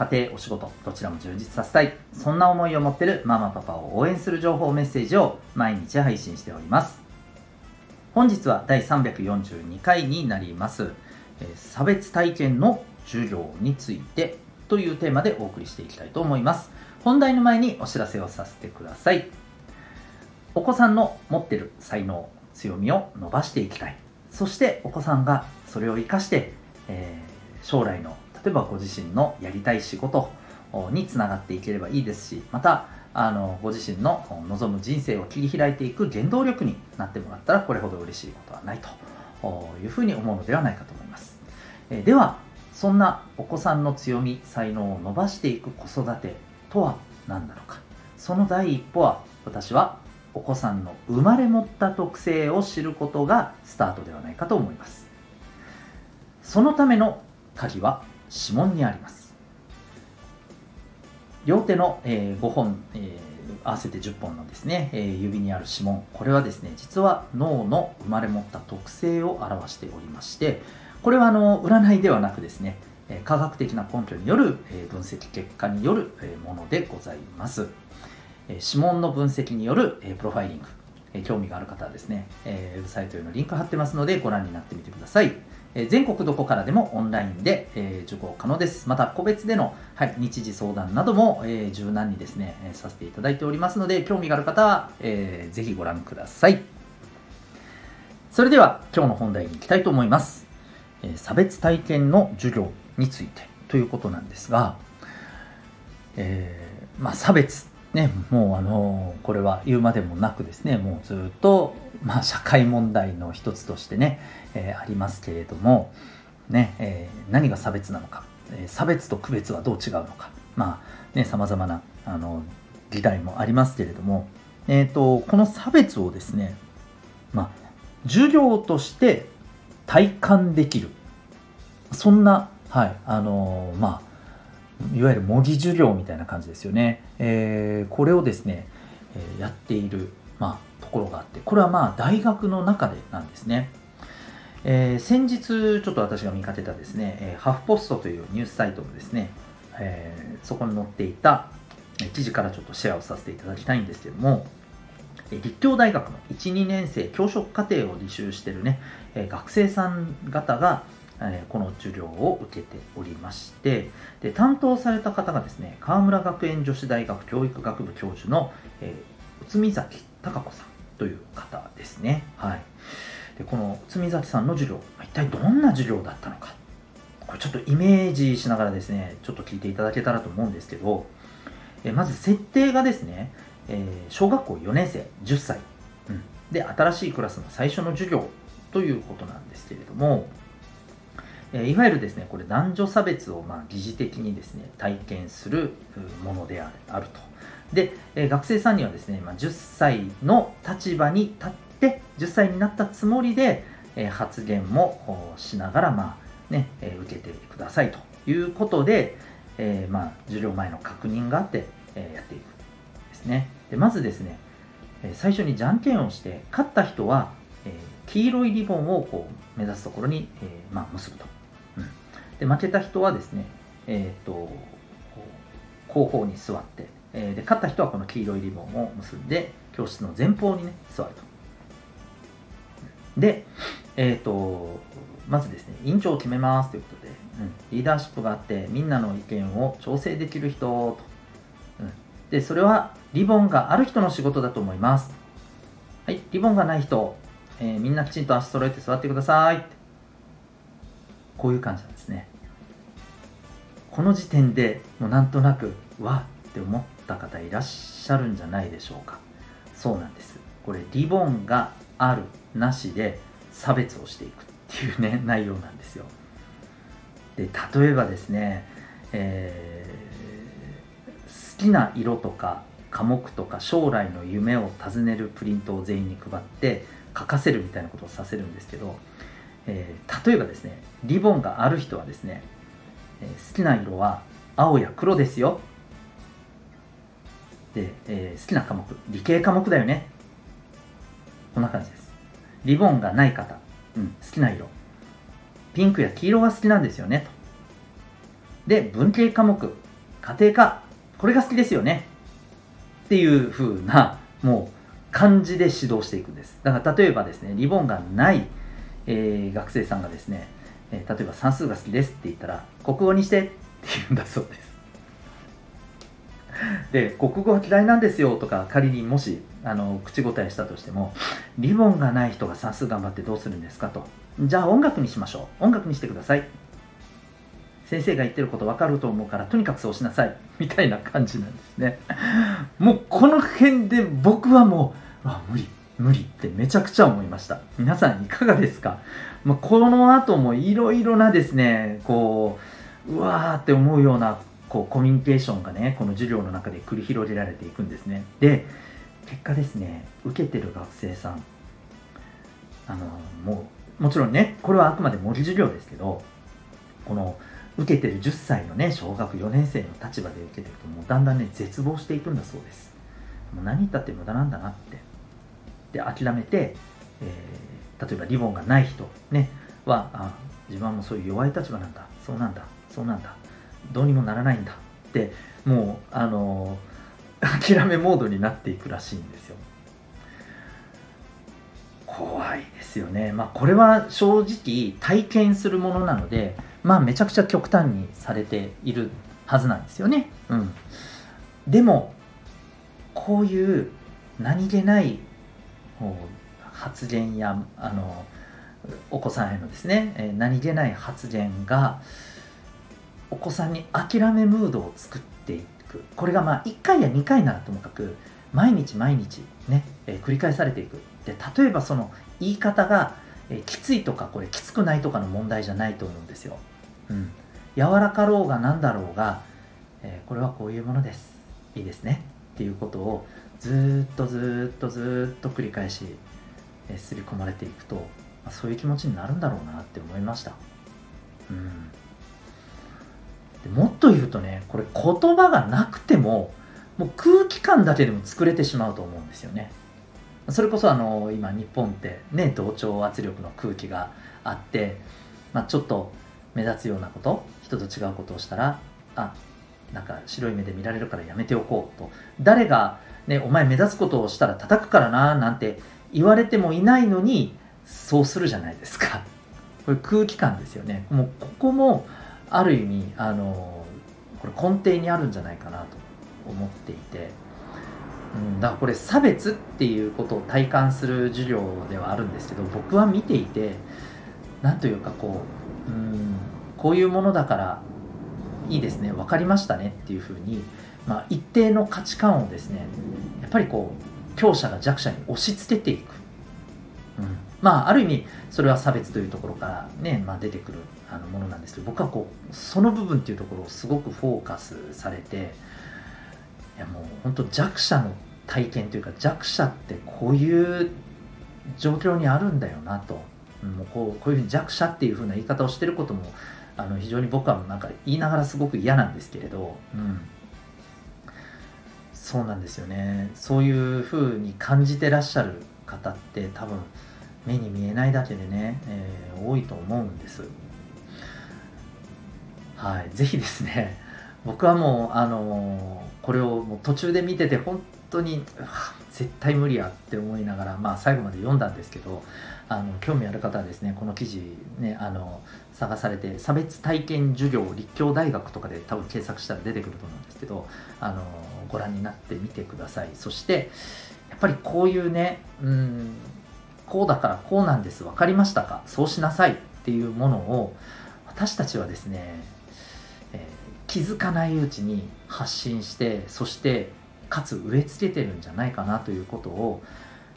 家庭、お仕事、どちらも充実させたい。そんな思いを持ってるママパパを応援する情報メッセージを毎日配信しております。本日は第342回になります。え差別体験の授業についてというテーマでお送りしていきたいと思います。本題の前にお知らせをさせてください。お子さんの持ってる才能、強みを伸ばしていきたい。そしてお子さんがそれを活かして、えー、将来の例えばご自身のやりたい仕事につながっていければいいですしまたあのご自身の望む人生を切り開いていく原動力になってもらったらこれほど嬉しいことはないというふうに思うのではないかと思います、えではそんなお子さんの強み才能を伸ばしていく子育てとは何なのか。その第一歩は私はお子さんの生まれ持った特性を知ることがスタートではないかと思います。そのための鍵は指紋にあります。両手の、えー、5本、えー、合わせて10本のですね、えー、指にある指紋。これはですね実は脳の生まれ持った特性を表しておりましてこれはあの占いではなくですね科学的な根拠による分析結果によるものでございます。指紋の分析によるプロファイリング興味がある方はですねウェブサイトへのリンク貼ってますのでご覧になってみてください。え全国どこからでもオンラインで、え受講可能です。また、個別での、はい、日時相談なども、え柔軟にですね、えさせていただいておりますので、興味がある方は、えー、ぜひご覧ください。それでは、今日の本題に行きたいと思います。え差別体験の授業についてということなんですが、えー、まあ、差別ね、もうあのこれは言うまでもなくですねもうずっと、まあ、社会問題の一つとしてね、えー、ありますけれども、ねえー、何が差別なのか、えー、差別と区別はどう違うのかまあねさまざまなあの議題もありますけれども、えーと、この差別をですね、まあ、授業として体感できるそんな、はいあのまあいわゆる模擬授業みたいな感じですよね。えー、これをですね、えやっている、まあ、ところがあって、これはまあ大学の中でなんですね。えー、先日ちょっと私が見かけたですね、えハフポストというニュースサイトのですね、えー、そこに載っていた記事からちょっとシェアをさせていただきたいんですけども、立教大学の1、2年生教職課程を履修してるね、学生さん方が、えこの授業を受けておりましてで担当された方がですね川村学園女子大学教育学部教授の、えー、内海崎孝子さんという方ですね、はい、でこの内海崎さんの授業一体どんな授業だったのか。これちょっとイメージしながらですねちょっと聞いていただけたらと思うんですけど、えまず設定がですね、えー、小学校4年生10歳、うん、で新しいクラスの最初の授業ということなんですけれどもえいわゆるですねこれ男女差別をまあ疑似的にですね体験するものであるとで、え学生さんにはですね、まあ、10歳の立場に立って10歳になったつもりで、え発言もしながら、まあねえ受けてくださいということで、えー、まあ、授業前の確認があって、えやっていくですね。でまずですね最初にじゃんけんをして勝った人は、え黄色いリボンをこう目指すところに、えまあ、結ぶと。うん。で負けた人はですね、えっ、と後方に座って、えー、で勝った人はこの黄色いリボンを結んで教室の前方にね座ると。でえっ、ー、とまずですね委員長を決めますということで、うん、リーダーシップがあってみんなの意見を調整できる人と、うん、でそれはリボンがある人の仕事だと思います。はいリボンがない人、えー、みんなきちんと足揃えて座ってくださいこういう感じなんですね。この時点でもうなんとなくわって思っった方いらっしゃるんじゃないでしょうか。そうなんです。これリボンがあるなしで差別をしていくっていうね内容なんですよ。で例えばですね、えー、好きな色とか科目とか将来の夢を尋ねるプリントを全員に配って書かせるみたいなことをさせるんですけど、えー、例えばですねリボンがある人はですね、えー、好きな色は青や黒ですよ。で、えー、好きな科目理系科目だよね。こんな感じです。リボンがない方、うん、好きな色。ピンクや黄色が好きなんですよね。と。で文系科目。家庭科。これが好きですよね。っていう風なもう漢字で指導していくんです。だから例えばですねリボンがない、えー、学生さんがですね、えー、例えば算数が好きですって言ったら国語にしてって言うんだそうです。で国語は嫌いなんですよとか仮にもしあの口答えしたとしてもリボンがない人が算数頑張ってどうするんですか？とじゃあ音楽にしましょう。音楽にしてください。先生が言ってること分かると思うからとにかくそうしなさい。みたいな感じなんですね。もうこの辺で僕はもうあ無理無理ってめちゃくちゃ思いました。皆さんいかがですか、まあ、この後もいろいろなですねこううわーって思うようなこうコミュニケーションがねこの授業の中で繰り広げられていくんですね。で結果ですね受けてる学生さんあのもうもちろんねこれはあくまで模擬授業ですけどこの受けてる10歳のね小学4年生の立場で受けていくともうだんだんね絶望していくんだそうです。もう何言ったって無駄なんだなって。で諦めて、えー、例えばリボンがない人ねはあ自分はもうそういう弱い立場なんだそうなんだそうなんだ。どうにもならないんだってもうあの、諦めモードになっていくらしいんですよ。怖いですよね。まあこれは正直体験するものなのでまあめちゃくちゃ極端にされているはずなんですよね。うん、でもこういう何気ない発言やあのお子さんへのですね、何気ない発言がお子さんに諦めムードを作っていく。これがまあ1回や2回ならともかく毎日毎日ね、え繰り返されていく。で例えばその言い方が、えきついとかこれきつくないとかの問題じゃないと思うんですよ。うん、柔らかろうが何だろうが、えー、これはこういうものです。いいですね。っていうことをずっとずっとずっと繰り返し、え、刷り込まれていくと、まあ、そういう気持ちになるんだろうなって思いました、うん、もっと言うとねこれ言葉がなくてももう空気感だけでも作れてしまうと思うんですよね。それこそあの今日本ってね同調圧力の空気があって、まあ、ちょっと目立つようなこと人と違うことをしたらあなんか白い目で見られるからやめておこうと。誰が、ね、お前目立つことをしたら叩くからななんて言われてもいないのにそうするじゃないですか。これ空気感ですよね。もうここもある意味あのこれ根底にあるんじゃないかなと思っていて、うん、だからこれ差別っていうことを体感する授業ではあるんですけど僕は見ていて何というかこううんこういうものだからいいですね分かりましたねっていうふうに、まあ、一定の価値観をですねやっぱりこう強者が弱者に押し付けていく、うん、まあある意味それは差別というところからね、まあ、出てくるあのものなんですけど僕はこうその部分っていうところをすごくフォーカスされていやもう本当弱者の体験というか弱者ってこういう状況にあるんだよなと。もうこうこういうふうに弱者っていうふうな言い方をしてることもあの非常に僕はなんか言いながらすごく嫌なんですけれど、うん、そうなんですよね。そういうふうに感じてらっしゃる方って多分目に見えないだけでね、えー、多いと思うんです。はい是非ですね僕はもうあのー、これをもう途中で見てて本当に絶対無理やって思いながら、まあ、最後まで読んだんですけどあの興味ある方はですねこの記事ねあの探されて差別体験授業立教大学とかで多分検索したら出てくると思うんですけどあのご覧になってみてください。そしてやっぱりこういうねうんこうだからこうなんです。分かりましたか？そうしなさいっていうものを私たちはですね、気づかないうちに発信してそしてかつ植え付けてるんじゃないかなということを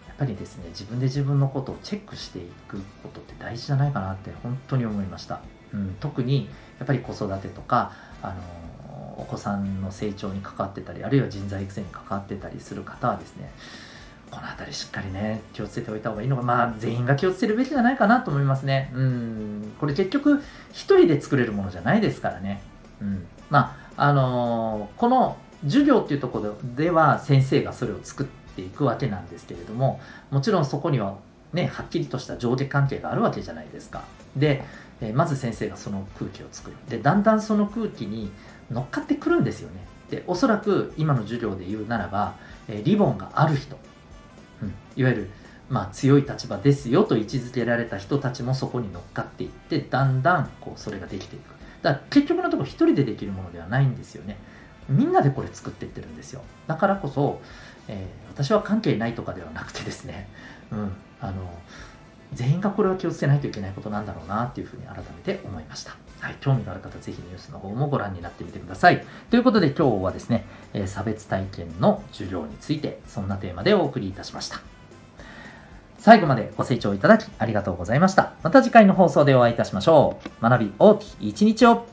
やっぱりですね自分で自分のことをチェックしていくことって大事じゃないかなって本当に思いました、うん、特にやっぱり子育てとかあのお子さんの成長に関わってたりあるいは人材育成に関わってたりする方はですねこの辺りしっかりね気をつけておいた方がいいのがまあ全員が気をつけるべきじゃないかなと思いますね。うんこれ結局一人で作れるものじゃないですからね。うん。まああのー、この授業っていうところでは先生がそれを作っていくわけなんですけれどももちろんそこにはねはっきりとした上下関係があるわけじゃないですか。でえまず先生がその空気を作る。でだんだんその空気に乗っかってくるんですよね。でおそらく今の授業で言うならば、えリボンがある人、うん、いわゆるまあ、強い立場ですよと位置づけられた人たちもそこに乗っかっていってだんだんこうそれができていく。だから結局のところ一人でできるものではないんですよねみんなでこれ作っていってるんですよだからこそ、えー、私は関係ないとかではなくてですね、うん、あの全員がこれは気をつけないといけないことなんだろうなっていうふうに改めて思いました。はい、興味がある方、ぜひニュースの方もご覧になってみてください。ということで今日はですね、え差別体験の授業について、そんなテーマでお送りいたしました。最後までご清聴いただきありがとうございました。また次回の放送でお会いいたしましょう。学び大きい一日を